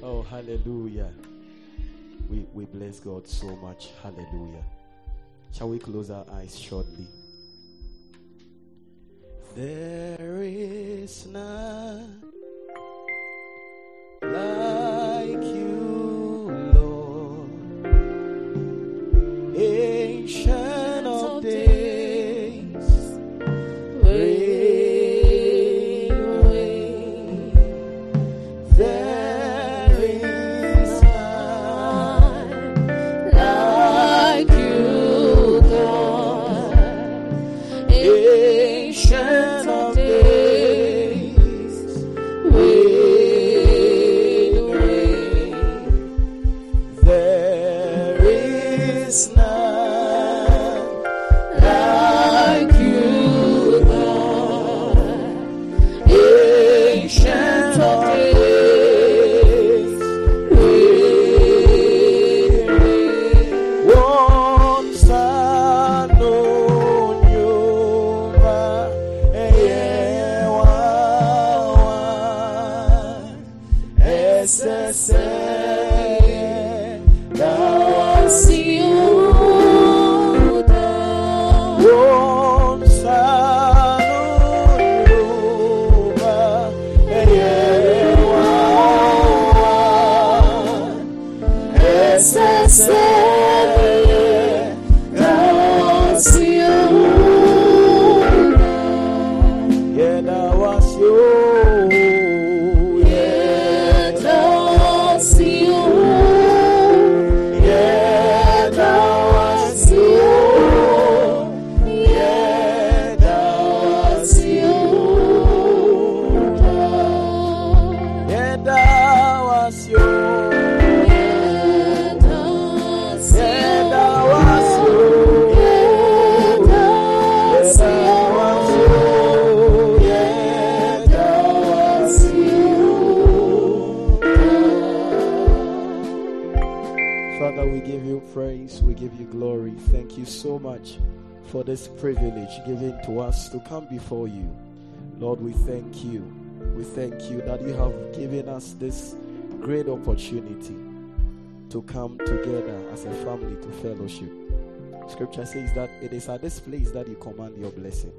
Oh, hallelujah. We, we bless God so much. Hallelujah. Shall we close our eyes shortly? There is none Thank you so much for this privilege given to us to come before you. Lord, we thank you. We thank you that you have given us this great opportunity to come together as a family to fellowship. Scripture says that it is at this place that you command your blessing.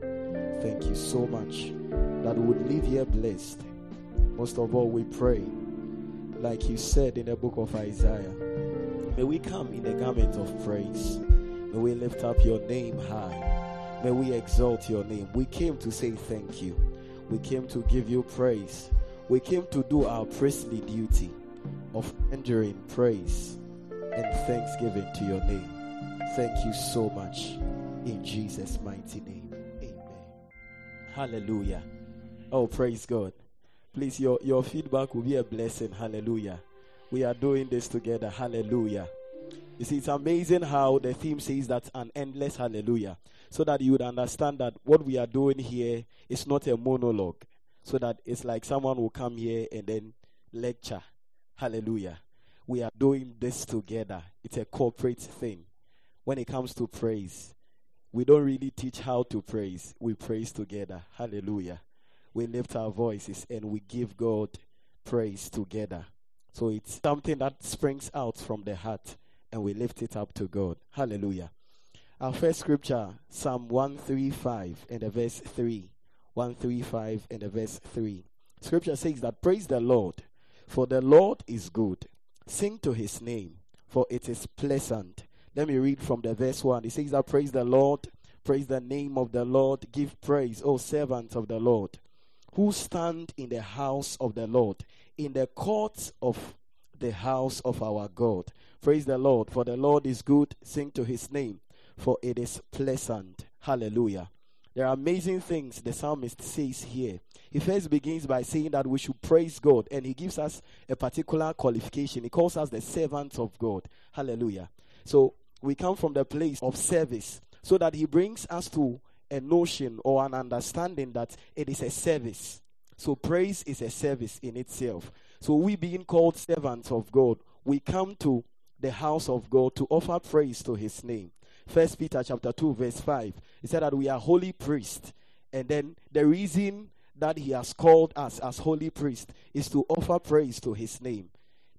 Thank you so much that we would live here blessed. Most of all, we pray, like you said in the book of Isaiah, may we come in the garment of praise. May we lift up your name high. May we exalt your name. We came to say thank you. We came to give you praise. We came to do our priestly duty of rendering praise and thanksgiving to your name. Thank you so much. In Jesus' mighty name. Amen. Hallelujah. Oh, praise God. Please, your, your feedback will be a blessing. Hallelujah. We are doing this together. Hallelujah. You see, it's amazing how the theme says that an endless hallelujah. So that you would understand that what we are doing here is not a monologue. So that it's like someone will come here and then lecture. Hallelujah. We are doing this together. It's a corporate thing. When it comes to praise, we don't really teach how to praise. We praise together. Hallelujah. We lift our voices and we give God praise together. So it's something that springs out from the heart and we lift it up to God. Hallelujah. Our first scripture, Psalm 135 and the verse 3. 135 and the verse 3. Scripture says that praise the Lord, for the Lord is good. Sing to his name, for it is pleasant. Let me read from the verse 1. It says that praise the Lord, praise the name of the Lord, give praise, O servants of the Lord, who stand in the house of the Lord, in the courts of the house of our God. Praise the Lord, for the Lord is good. Sing to his name, for it is pleasant. Hallelujah. There are amazing things the psalmist says here. He first begins by saying that we should praise God, and he gives us a particular qualification. He calls us the servants of God. Hallelujah. So we come from the place of service, so that he brings us to a notion or an understanding that it is a service. So praise is a service in itself. So we being called servants of God, we come to the house of God to offer praise to his name. First Peter chapter 2, verse 5. He said that we are holy priests. And then the reason that he has called us as holy priests is to offer praise to his name.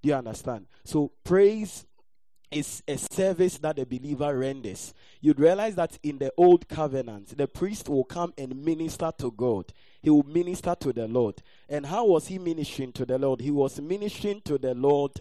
Do you understand? So praise is a service that the believer renders. You'd realize that in the old covenant, the priest will come and minister to God. He will minister to the Lord. And how was he ministering to the Lord? He was ministering to the Lord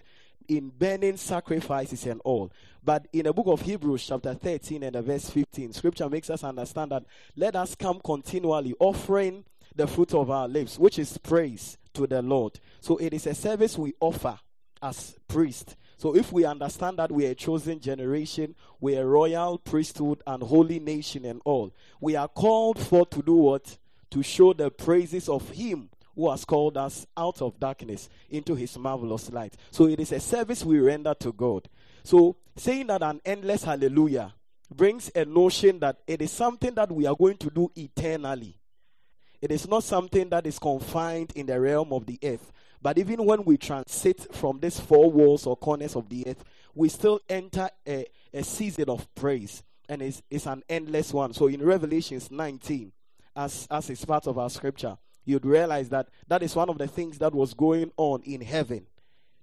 in burning sacrifices and all. But in the book of Hebrews, chapter 13 and verse 15, scripture makes us understand that let us come continually offering the fruit of our lips, which is praise to the Lord. So it is a service we offer as priests. So if we understand that we are a chosen generation, we are a royal priesthood and holy nation and all, we are called for to do what? To show the praises of Him who has called us out of darkness into His marvelous light. So it is a service we render to God. So saying that an endless hallelujah brings a notion that it is something that we are going to do eternally. It is not something that is confined in the realm of the earth. But even when we transit from these four walls or corners of the earth, we still enter a, a season of praise. And it's, it's an endless one. So in Revelations 19, as, as is part of our scripture, you'd realize that that is one of the things that was going on in heaven.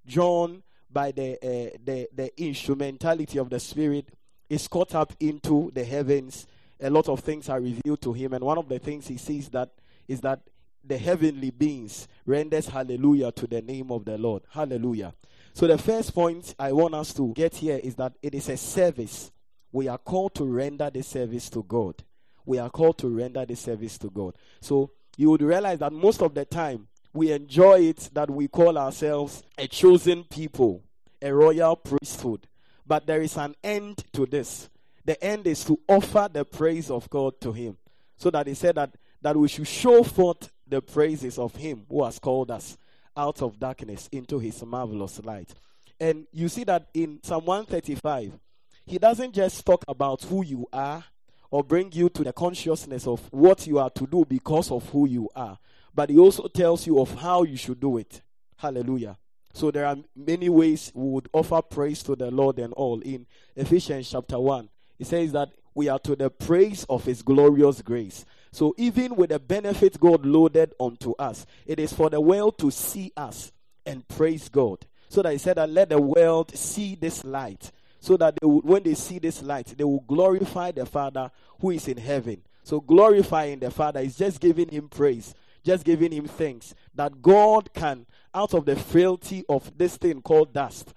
John, by the, uh, the, the instrumentality of the Spirit, is caught up into the heavens. A lot of things are revealed to him. And one of the things he sees that is that the heavenly beings renders hallelujah to the name of the Lord. Hallelujah. So the first point I want us to get here is that it is a service. We are called to render the service to God. We are called to render the service to God. So you would realize that most of the time we enjoy it that we call ourselves a chosen people, a royal priesthood. But there is an end to this. The end is to offer the praise of God to Him. So that He said that, that we should show forth the praises of Him who has called us out of darkness into His marvelous light. And you see that in Psalm 135, He doesn't just talk about who you are or bring you to the consciousness of what you are to do because of who you are, but He also tells you of how you should do it. Hallelujah. So there are many ways we would offer praise to the Lord and all. In Ephesians chapter 1, it says that we are to the praise of His glorious grace. So even with the benefit God loaded onto us, it is for the world to see us and praise God. So that He said that let the world see this light. So that they will, when they see this light, they will glorify the Father who is in heaven. So glorifying the Father is just giving Him praise, just giving Him thanks that God can, out of the frailty of this thing called dust,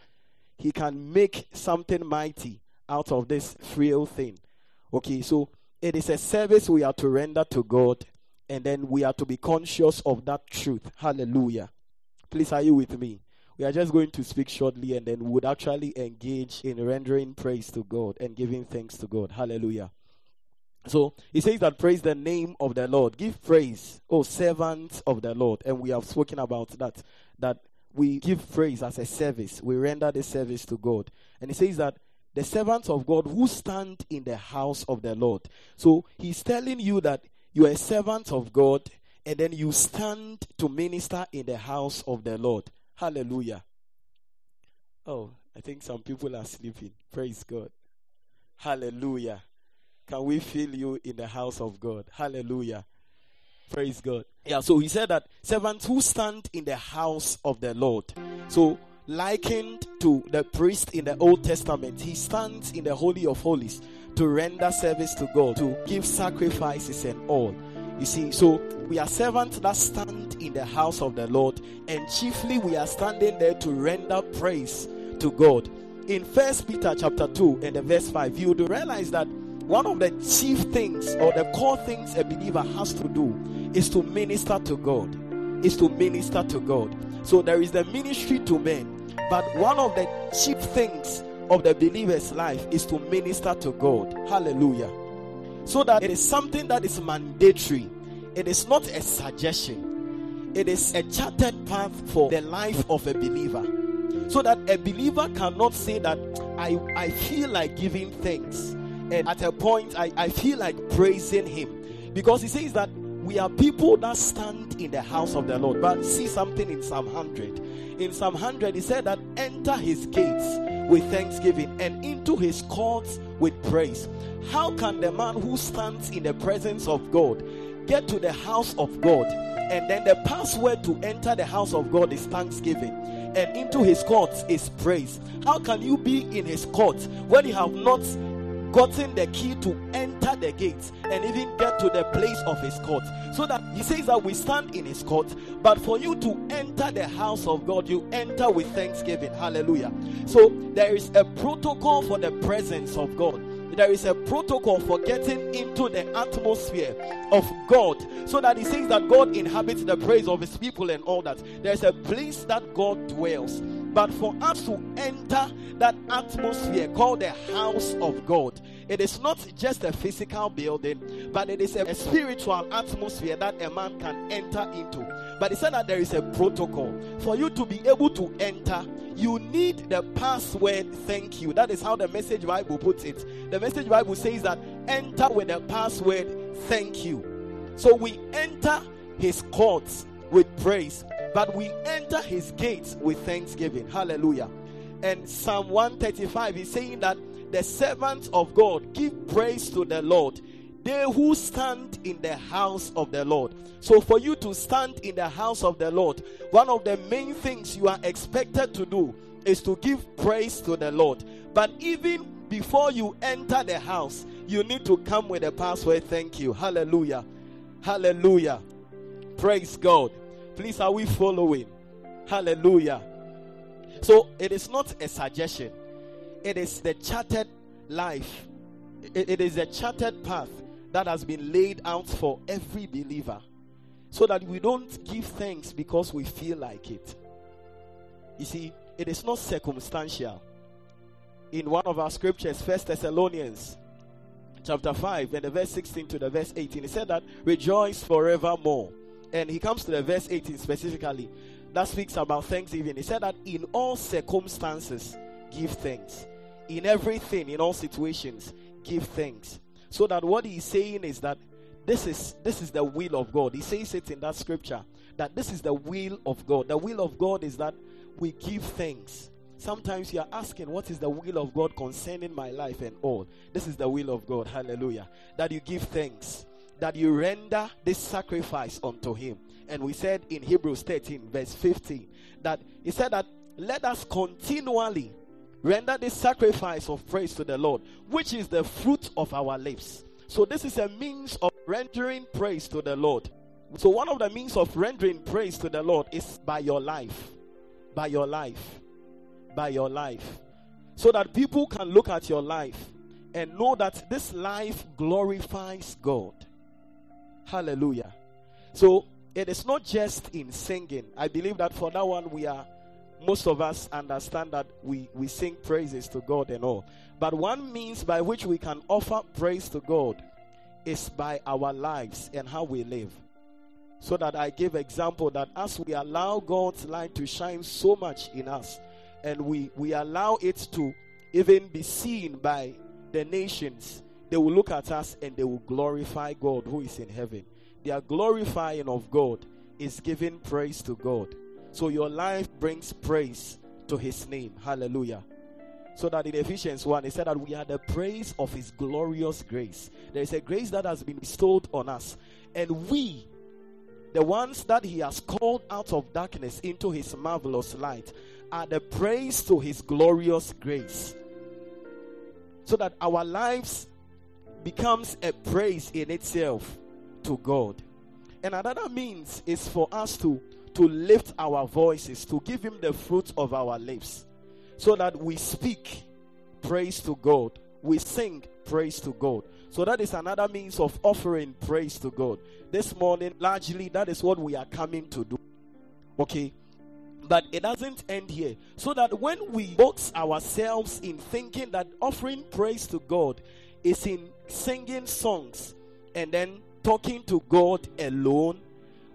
He can make something mighty out of this frail thing. Okay, so it is a service we are to render to God, and then we are to be conscious of that truth. Hallelujah. Please, are you with me? We are just going to speak shortly, and then would actually engage in rendering praise to God and giving thanks to God. Hallelujah. So he says that praise the name of the Lord. Give praise, oh servants of the Lord. And we have spoken about that. That we give praise as a service. We render the service to God. And he says that the servants of God who stand in the house of the Lord. So he's telling you that you are a servant of God and then you stand to minister in the house of the Lord. Hallelujah. Oh, I think some people are sleeping. Praise God. Hallelujah. Can we feel you in the house of God? Hallelujah. Praise God. Yeah, so he said that servants who stand in the house of the Lord. So likened to the priest in the Old Testament. He stands in the Holy of Holies to render service to God, to give sacrifices and all. You see, so we are servants that stand in the house of the Lord, and chiefly we are standing there to render praise to God. In First Peter chapter 2 and the verse 5, you do realize that one of the chief things or the core things a believer has to do is to minister to God. Is to minister to God. So there is the ministry to men, but one of the chief things of the believer's life is to minister to God. Hallelujah. So that it is something that is mandatory. It is not a suggestion. It is a charted path for the life of a believer. So that a believer cannot say that I, I feel like giving thanks. And at a point, I, I feel like praising Him. Because He says that we are people that stand in the house of the Lord. But see something in Psalm 100 in Psalm 100, he said that enter his gates with thanksgiving and into his courts with praise. How can the man who stands in the presence of God get to the house of God? And then the password to enter the house of God is thanksgiving. and into his courts is praise. How can you be in his courts when you have not gotten the key to enter the gates and even get to the place of his court. So that he says that we stand in his court, but for you to enter the house of God, you enter with thanksgiving. Hallelujah. So there is a protocol for the presence of God. There is a protocol for getting into the atmosphere of God so that he says that God inhabits the praise of his people and all that. There's a place that God dwells. But for us to enter that atmosphere called the house of God, it is not just a physical building, but it is a, spiritual atmosphere that a man can enter into. But he said that there is a protocol. For you to be able to enter, you need the password thank you. That is how the message Bible puts it. The message Bible says that enter with the password thank you. So we enter his courts with praise but we enter his gates with thanksgiving. Hallelujah. And Psalm 135 is saying that the servants of God give praise to the Lord. They who stand in the house of the Lord. So, for you to stand in the house of the Lord, one of the main things you are expected to do is to give praise to the Lord. But even before you enter the house, you need to come with a password. Thank you. Hallelujah. Hallelujah. Praise God. Please, are we following? Hallelujah. So it is not a suggestion, it is the charted life, it, it is a charted path that has been laid out for every believer so that we don't give thanks because we feel like it. You see, it is not circumstantial. In one of our scriptures, First Thessalonians chapter 5 and the verse 16 to the verse 18, it said that rejoice forevermore. And he comes to the verse 18 specifically that speaks about thanksgiving. He said that in all circumstances, give thanks. In everything, in all situations, give thanks. So that what he's saying is that this is this is the will of God. He says it in that scripture that this is the will of God. The will of God is that we give thanks. Sometimes you are asking, What is the will of God concerning my life and all? This is the will of God. Hallelujah. That you give thanks that you render this sacrifice unto him. And we said in Hebrews 13, verse 15, that he said that let us continually render this sacrifice of praise to the Lord, which is the fruit of our lips. So, this is a means of rendering praise to the Lord. So, one of the means of rendering praise to the Lord is by your life. By your life. By your life. So that people can look at your life and know that this life glorifies God. Hallelujah. So it is not just in singing. I believe that for that one we are most of us understand that we, we sing praises to God and all. But one means by which we can offer praise to God is by our lives and how we live. So that I give example that as we allow God's light to shine so much in us and we, we allow it to even be seen by the nations, they will look at us and they will glorify God who is in heaven. Their glorifying of God is giving praise to God. So your life brings praise to his name. Hallelujah. So that in Ephesians 1, he said that we are the praise of his glorious grace. There is a grace that has been bestowed on us. And we, the ones that he has called out of darkness into his marvelous light, are the praise to his glorious grace. So that our lives becomes a praise in itself to God. And another means is for us to to lift our voices, to give him the fruit of our lips, so that we speak praise to God, we sing praise to God. So that is another means of offering praise to God. This morning, largely, that is what we are coming to do. Okay? But it doesn't end here. So that when we box ourselves in thinking that offering praise to God is in singing songs and then talking to God alone,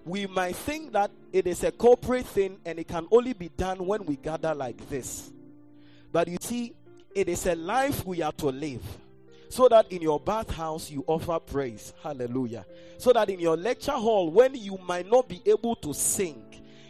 we might think that it is a corporate thing and it can only be done when we gather like this. But you see, it is a life we are to live. So that in your bathhouse you offer praise. Hallelujah. So that in your lecture hall, when you might not be able to sing,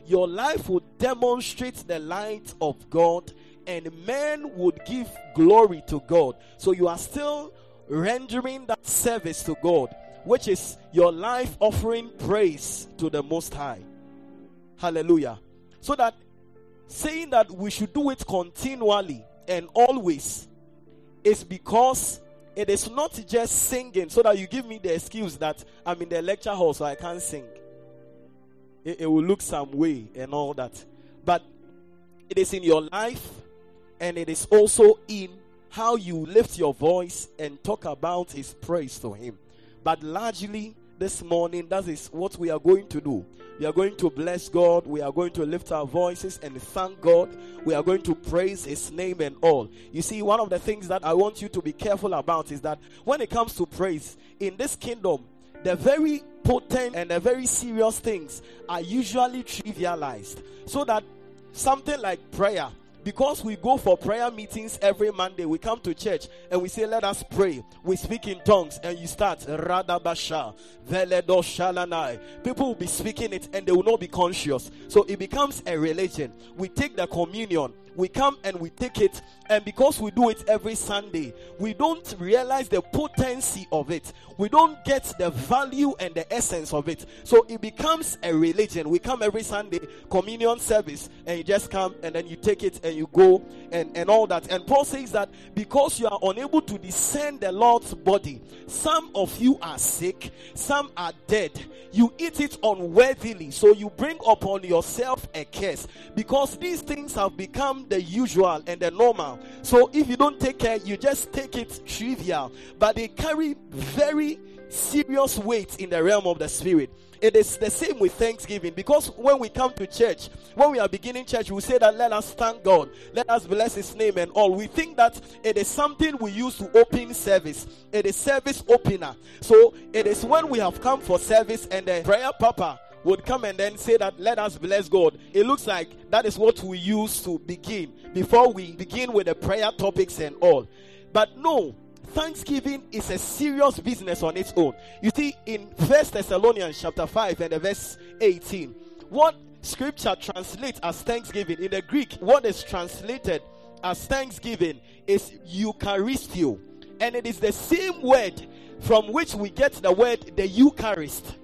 your life would demonstrate the light of God and men would give glory to God. So you are still rendering that service to God which is your life offering praise to the Most High. Hallelujah. So that saying that we should do it continually and always is because it is not just singing so that you give me the excuse that I'm in the lecture hall so I can't sing. It, it will look some way and all that. But it is in your life and it is also in how you lift your voice and talk about his praise to him. But largely this morning, that is what we are going to do. We are going to bless God. We are going to lift our voices and thank God. We are going to praise His name and all. You see, one of the things that I want you to be careful about is that when it comes to praise in this kingdom, the very potent and the very serious things are usually trivialized. So that something like prayer because we go for prayer meetings every Monday, we come to church and we say, Let us pray. We speak in tongues, and you start Radabasha. People will be speaking it and they will not be conscious. So it becomes a religion. We take the communion, we come and we take it, and because we do it every Sunday, we don't realize the potency of it. We don't get the value and the essence of it. So it becomes a religion. We come every Sunday, communion service, and you just come and then you take it and you go and, and all that. And Paul says that because you are unable to discern the Lord's body, some of you are sick, some are dead. You eat it unworthily, so you bring upon yourself a curse because these things have become the usual and the normal. So if you don't take care, you just take it trivial, but they carry very serious weight in the realm of the spirit. It is the same with Thanksgiving because when we come to church, when we are beginning church, we say that let us thank God, let us bless His name and all. We think that it is something we use to open service, it is service opener. So it is when we have come for service and the prayer papa would come and then say that let us bless God. It looks like that is what we use to begin before we begin with the prayer topics and all. But no, thanksgiving is a serious business on its own. You see, in First Thessalonians chapter 5 and verse 18, what scripture translates as thanksgiving in the Greek, what is translated as thanksgiving is Eucharistio. And it is the same word from which we get the word the Eucharist.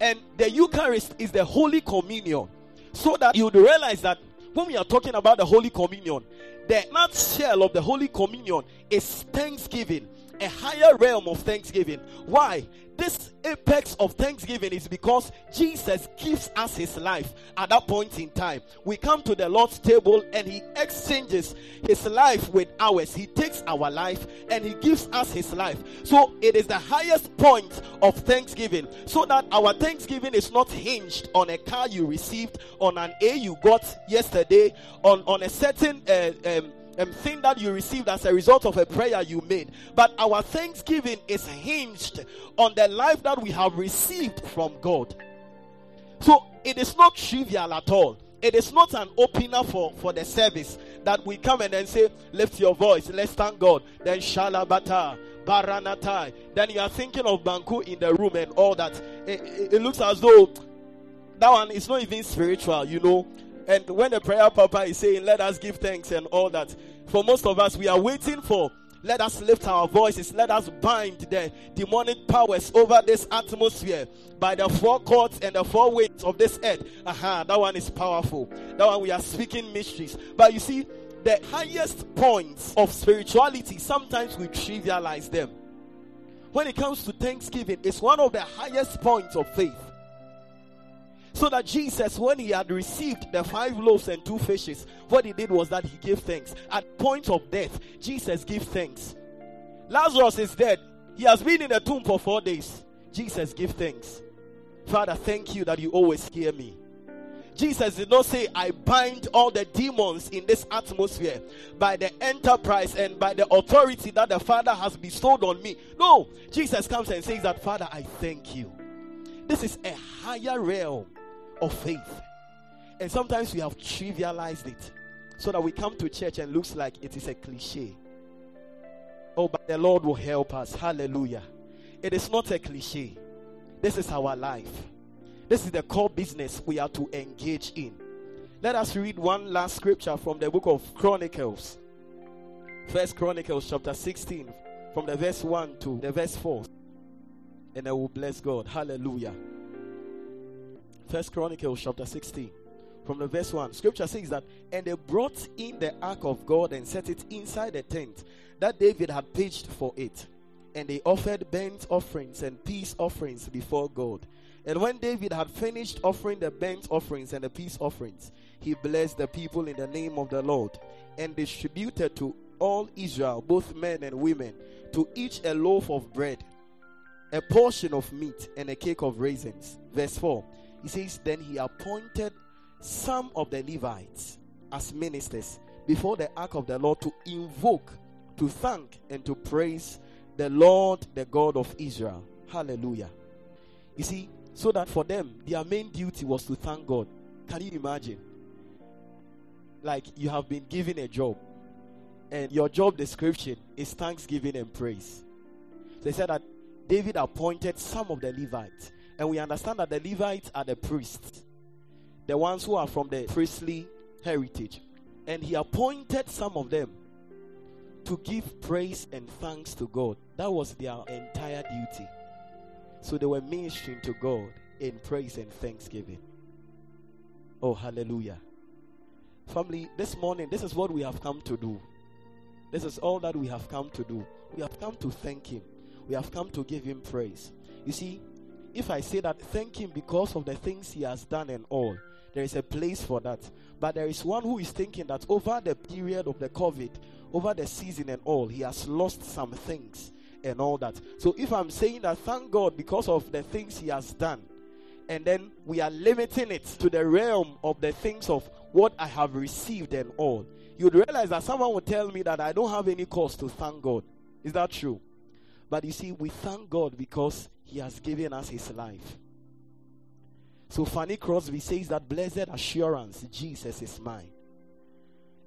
And the Eucharist is the Holy Communion. So that you realize that when we are talking about the Holy Communion, the nutshell of the Holy Communion is thanksgiving, a higher realm of thanksgiving. Why? This apex of thanksgiving is because Jesus gives us his life at that point in time. We come to the Lord's table and he exchanges his life with ours. He takes our life and he gives us his life. So it is the highest point of thanksgiving. So that our thanksgiving is not hinged on a car you received, on an A you got yesterday, on, on a certain uh, um, um, thing that you received as a result of a prayer you made. But our thanksgiving is hinged on the life that we have received from God. So it is not trivial at all. It is not an opener for, for the service that we come and then say, Lift your voice, let's thank God. Then Shalabata, Baranatai. Then you are thinking of Banku in the room and all that. It, it, it looks as though that one is not even spiritual, you know. And when the prayer papa is saying, let us give thanks and all that, for most of us, we are waiting for, let us lift our voices, let us bind the demonic powers over this atmosphere by the four cords and the four weights of this earth. Aha, that one is powerful. That one we are speaking mysteries. But you see, the highest points of spirituality, sometimes we trivialize them. When it comes to thanksgiving, it's one of the highest points of faith. So that Jesus, when he had received the five loaves and two fishes, what he did was that he gave thanks. At point of death, Jesus gave thanks. Lazarus is dead. He has been in the tomb for four days. Jesus gave thanks. Father, thank you that you always hear me. Jesus did not say, I bind all the demons in this atmosphere by the enterprise and by the authority that the Father has bestowed on me. No, Jesus comes and says that, Father, I thank you. This is a higher realm of faith. And sometimes we have trivialized it so that we come to church and looks like it is a cliche. Oh, but the Lord will help us. Hallelujah. It is not a cliche. This is our life. This is the core business we are to engage in. Let us read one last scripture from the book of Chronicles. First Chronicles chapter 16 from the verse 1 to the verse 4. And I will bless God. Hallelujah. First Chronicles chapter 16 from the verse 1. Scripture says that, and they brought in the ark of God and set it inside the tent that David had pitched for it. And they offered burnt offerings and peace offerings before God. And when David had finished offering the burnt offerings and the peace offerings, he blessed the people in the name of the Lord and distributed to all Israel, both men and women, to each a loaf of bread, a portion of meat, and a cake of raisins. Verse 4 He says, Then he appointed some of the Levites as ministers before the ark of the Lord to invoke, to thank, and to praise the Lord, the God of Israel. Hallelujah. You see, so that for them, their main duty was to thank God. Can you imagine? Like you have been given a job, and your job description is thanksgiving and praise. They said that David appointed some of the Levites, and we understand that the Levites are the priests, the ones who are from the priestly heritage, and he appointed some of them to give praise and thanks to God. That was their entire duty. So they were ministering to God in praise and thanksgiving. Oh, hallelujah. Family, this morning, this is what we have come to do. This is all that we have come to do. We have come to thank Him. We have come to give Him praise. You see, if I say that thank Him because of the things He has done and all, there is a place for that. But there is one who is thinking that over the period of the COVID, over the season and all, he has lost some things and all that. So if I'm saying that thank God because of the things he has done, and then we are limiting it to the realm of the things of what I have received and all, you'd realize that someone would tell me that I don't have any cause to thank God. Is that true? But you see, we thank God because He has given us His life. So Fanny Crosby says that blessed assurance, Jesus is mine.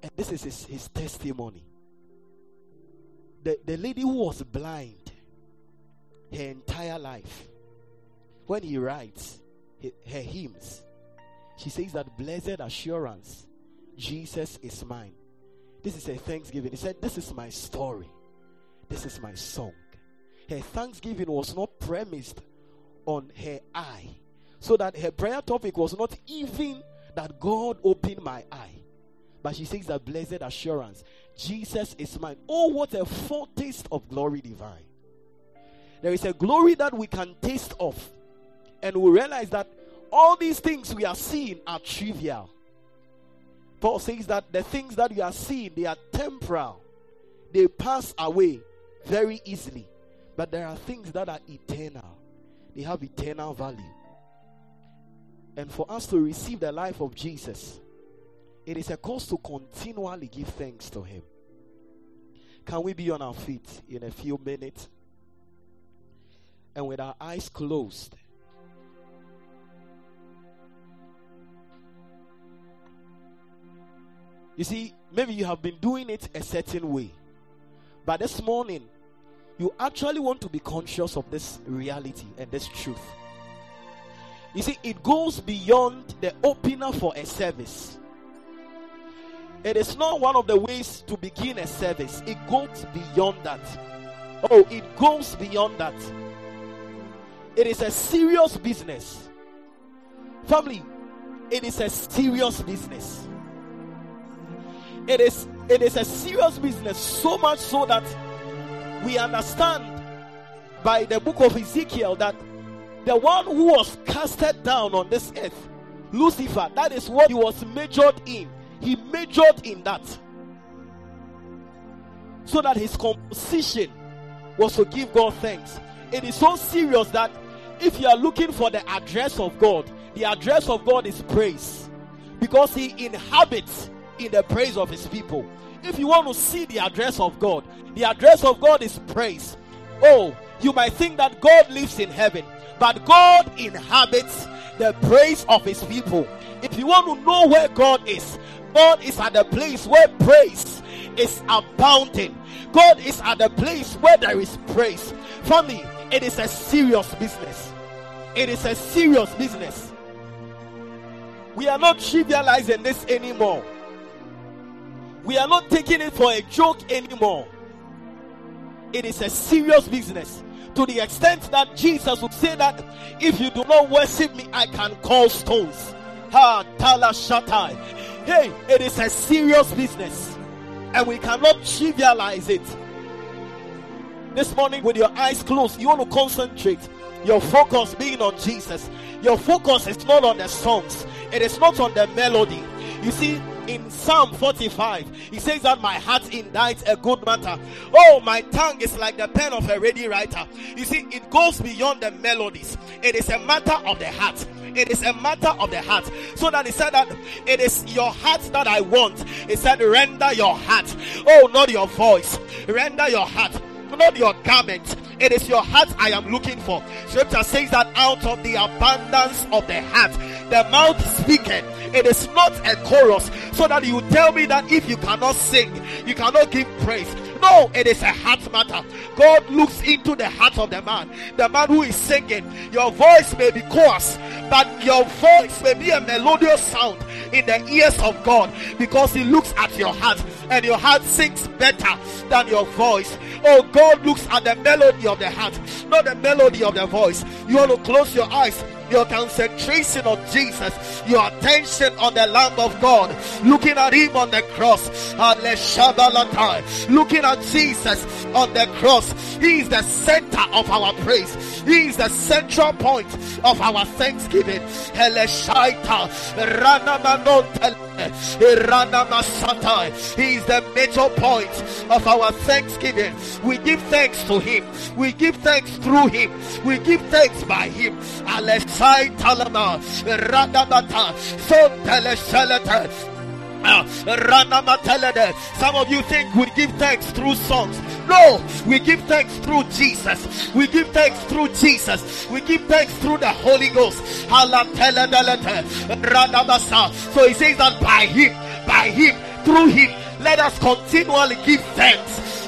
And this is his, his testimony. The, the lady who was blind her entire life, when he writes he- her hymns, she says that blessed assurance, Jesus is mine. This is a thanksgiving. He said, This is my story. This is my song. Her thanksgiving was not premised on her eye, so that her prayer topic was not even that God opened my eye. But she says that blessed assurance, Jesus is mine. Oh, what a foretaste of glory divine. There is a glory that we can taste of, and we realize that all these things we are seeing are trivial. Paul says that the things that you are seeing, they are temporal, they pass away very easily. But there are things that are eternal, they have eternal value. And for us to receive the life of Jesus, it is a cause to continually give thanks to Him. Can we be on our feet in a few minutes? And with our eyes closed, You see, maybe you have been doing it a certain way. But this morning, you actually want to be conscious of this reality and this truth. You see, it goes beyond the opener for a service. It is not one of the ways to begin a service, it goes beyond that. Oh, it goes beyond that. It is a serious business. Family, it is a serious business. It is it is a serious business, so much so that we understand by the book of Ezekiel that the one who was casted down on this earth, Lucifer, that is what he was majored in. He majored in that. So that his composition was to give God thanks. It is so serious that if you are looking for the address of God, the address of God is praise. Because he inhabits in the praise of his people. If you want to see the address of God, the address of God is praise. Oh, you might think that God lives in heaven, but God inhabits the praise of his people. If you want to know where God is, God is at the place where praise is abounding. God is at the place where there is praise. For me, it is a serious business. It is a serious business. We are not trivializing this anymore. We are not taking it for a joke anymore. It is a serious business to the extent that Jesus would say that if you do not worship me, I can call stones Ha Tala Shatai. Hey, it is a serious business, and we cannot trivialize it. This morning, with your eyes closed, you want to concentrate. Your focus being on Jesus. Your focus is not on the songs, it is not on the melody. You see, in Psalm 45, he says that my heart indites a good matter. Oh, my tongue is like the pen of a ready writer. You see, it goes beyond the melodies, it is a matter of the heart. It is a matter of the heart. So that he said that it is your heart that I want. He said, render your heart. Oh, not your voice. Render your heart not your garment. It is your heart I am looking for. Scripture says that out of the abundance of the heart, the mouth speaketh. It is not a chorus, so that you tell me that if you cannot sing, you cannot give praise. No, it is a heart matter. God looks into the heart of the man. The man who is singing, your voice may be coarse, but your voice may be a melodious sound in the ears of God because He looks at your heart and your heart sings better than your voice. Oh, God looks at the melody of the heart, not the melody of the voice. You want to close your eyes. Your concentration on Jesus, your attention on the Lamb of God, looking at Him on the cross, looking at Jesus on the cross. He is the center of our praise, He is the central point of our thanksgiving. He is the major point of our thanksgiving. We give thanks to Him, we give thanks through Him, we give thanks by Him. Alesai Talama, Radabata, Son Teleselete. Ah, Some of you think we give thanks through songs. No, we give thanks through Jesus. We give thanks through Jesus. We give thanks through the Holy Ghost. So he says that by him, by him, through him, let us continually give thanks.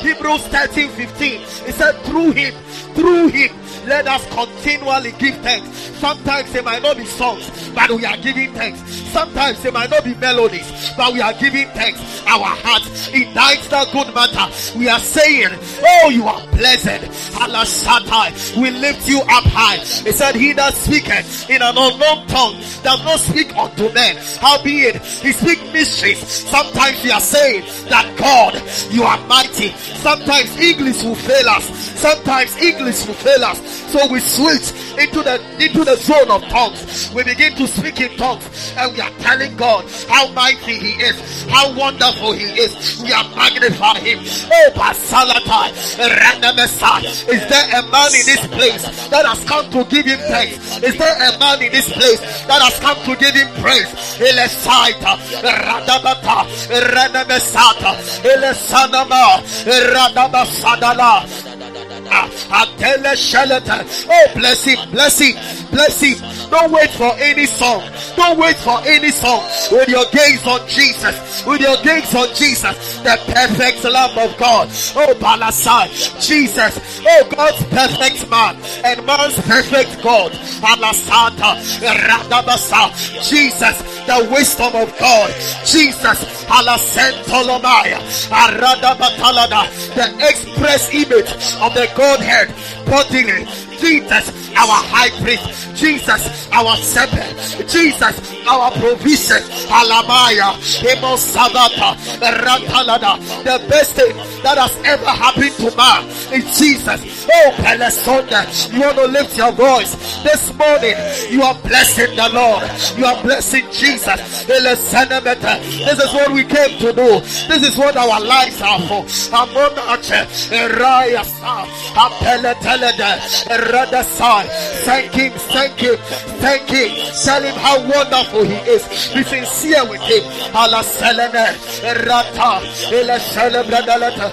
Hebrews 13 15. He said, through him, through him, let us continually give thanks. Sometimes they might not be songs, but we are giving thanks. Sometimes they might not be melodies, but we are giving thanks. Our heart ignites that good matter. We are saying, Oh, you are pleasant. Allah Shatai, we lift you up high. He said, He that speaketh in an unknown tongue does not speak unto men. Howbeit, he speak mysteries. Sometimes we are saying that God, you are mighty. Sometimes English will fail us. Sometimes English will fail us. So we switch into the into the zone of tongues. We begin to speak in tongues and we are telling God how mighty He is, how wonderful He is. We are magnifying Him. Oh, Basalata, Ranamesa. Is there a man in this place that has come to give Him thanks? Is there a man in this place that has come to give Him praise? Elesaita, Radabata, Ranamesata, Elesanama, Radabasadala. Ah, oh, bless him, bless him, bless him. Don't wait for any song. Don't wait for any song. With your gaze on Jesus, with your gaze on Jesus, the perfect Lamb of God. Oh, Balasai, Jesus. Oh, God's perfect man and man's perfect God. Balasata, Radabasa, Jesus, the wisdom of God. Jesus, the express image of the Godhead bodily. Jesus, our high priest. Jesus, our shepherd. Jesus, our provision. Alamaya, Emosavata, Ratalada. The best thing that has ever happened to man is Jesus. Oh, Pelesonda, you want to lift your voice this morning. You are blessing the Lord. You are blessing Jesus. This is what we came to do. This is what our lives are for. Raya Thank him, thank him, thank him. Tell him how wonderful he is. Be sincere with him. Allah Selene Rata Ila Celebradalata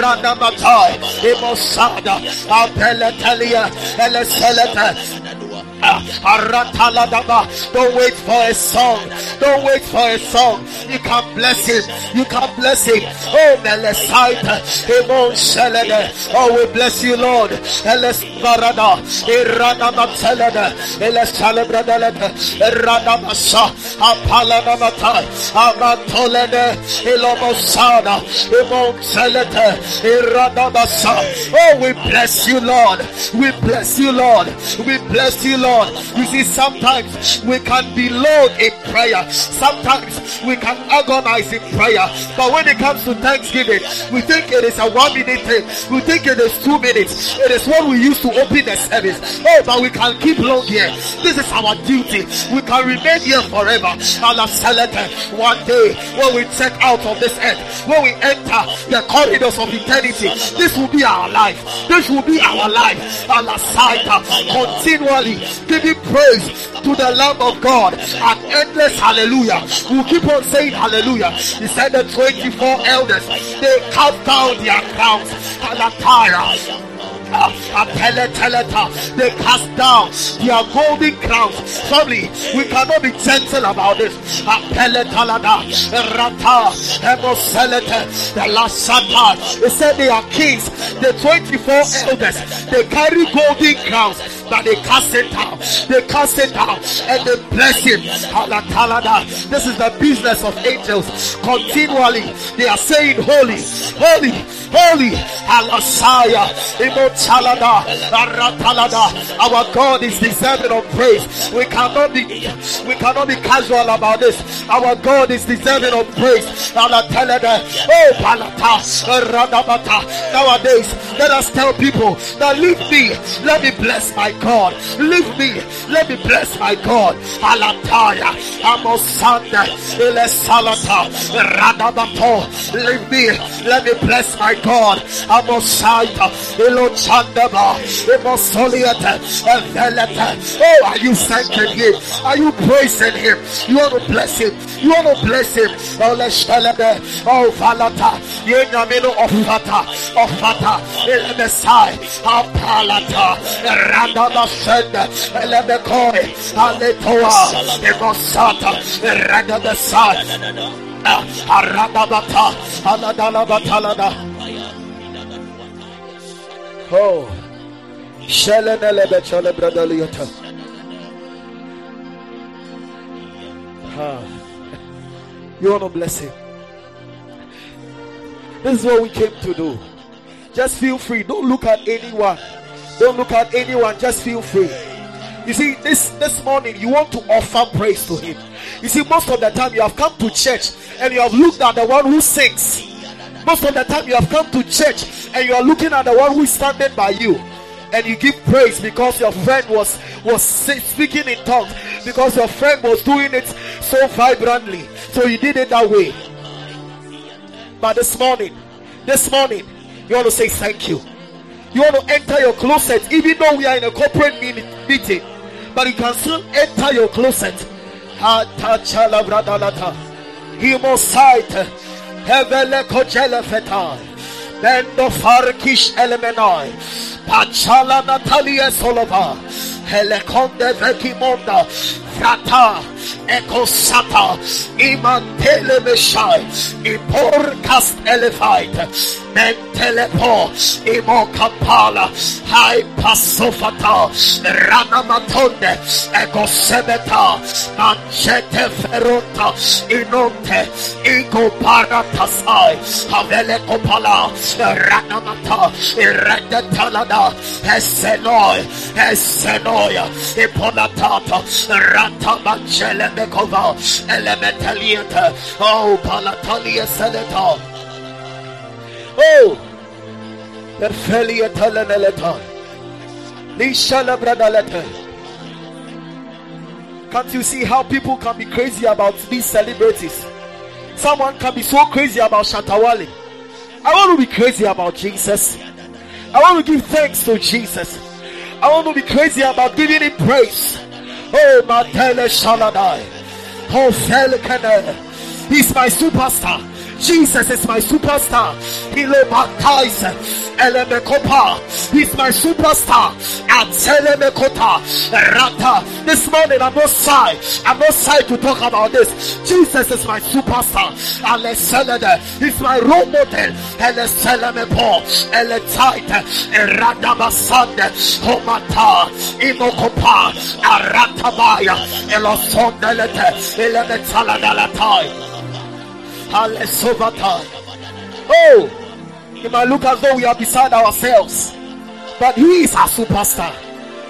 Rana Matai Emosada Apele Talia Ele Seleta ah, don't wait for a song. Don't wait for a song. You can bless him. You can bless him. Oh, Shelede. Oh, we bless you, Lord. Eles Barada. Irana Matelede. Eles Celebradalede. Irana Masa. Apalana Mata. Amatolede. Ilomosada. Emon Selete. Irana Masa. Oh, we bless you, Lord. We bless you, Lord. We bless you, Lord. You see, sometimes we can be low in prayer, sometimes we can agonize in prayer, but when it comes to thanksgiving, we think it is a one minute thing, we think it is two minutes, it is what we use to open the service. Oh, but we can keep long here. This is our duty. We can remain here forever. Allah One day, when we check out of this earth, when we enter the corridors of eternity, this will be our life. This will be our life. Allah continually giving praise to the Lamb of God. An endless hallelujah. We'll keep on saying hallelujah. He said the 24 elders, they cut down their crowns. Allah they cast down their golden crowns. Family, we cannot be gentle about this. The. They said they are kings. The 24 elders, they carry golden crowns, but they cast it down. They cast it down and they bless him. This is the business of angels. Continually, they are saying, Holy, holy, holy, Alasaya, Imotalada, Aratalada. Our God is deserving of praise. We cannot be we cannot be casual about this. Our God is deserving of praise. Alatalada, oh Palata, Radabata. Nowadays, let us tell people that leave me, let me bless my God. Leave me, let me bless my God. Alataya, Amosanda, Elesalata, Radabato. Leave me, let me bless my God. Amosaita, Elochandaba, Emosoliata, Eveleta. Oh, are you thanking Him? Are you praising Him? You want to bless Him? You want to bless Him? Oh, let's him. Eh, oh, Valata, Yenamino Ofata, Ofata, Elemesai, Apalata, Randama Senda, Elemekoi, Aletoa, Emosata, Randamesai. Aradabata, ah, Aladalabatalada. Oh. You want to bless him. This is what we came to do. Just feel free. Don't look at anyone. Don't look at anyone. Just feel free. You see, this this morning you want to offer praise to him. You see, most of the time you have come to church and you have looked at the one who sings. Most of the time you have come to church and you are looking at the one who is standing by you. And you give praise because your friend was was speaking in tongues because your friend was doing it so vibrantly. So you did it that way. But this morning, this morning, you want to say thank you. You want to enter your closet, even though we are in a corporate meeting, but you can still enter your closet. Hevele kojele fetai. Bendo farkish elemenai. Pachala Natalia Solova. Helekonde vekimonda. Frata. Ekosata. Imantele meshai. Ipor cast elephite mentelepo imokapala hai pasofata ranamatonde egosemeta manchete feronta inonte igo paratasai havele kopala ranamata irende talada esenoi elementalieta oh palatalia seneta Oh, Talaneleta. Nishala Bradaleta. Can't you see how people can be crazy about these celebrities? Someone can be so crazy about Shatta Wale. I want to be crazy about Jesus. I want to give thanks to Jesus. I want to be crazy about giving him praise. Oh, Matele Shaladai. Oh, Felikane. He's my superstar. Jesus is my superstar. He's my superstar. Rata. This morning I'm not shy. I'm not shy to talk about this. Jesus is my superstar. He's my role model. Homata. Imokopa. Aratabaya. Elosondelete. Elemetsaladalatai. Oh, it might look as though we are beside ourselves, but He is our superstar.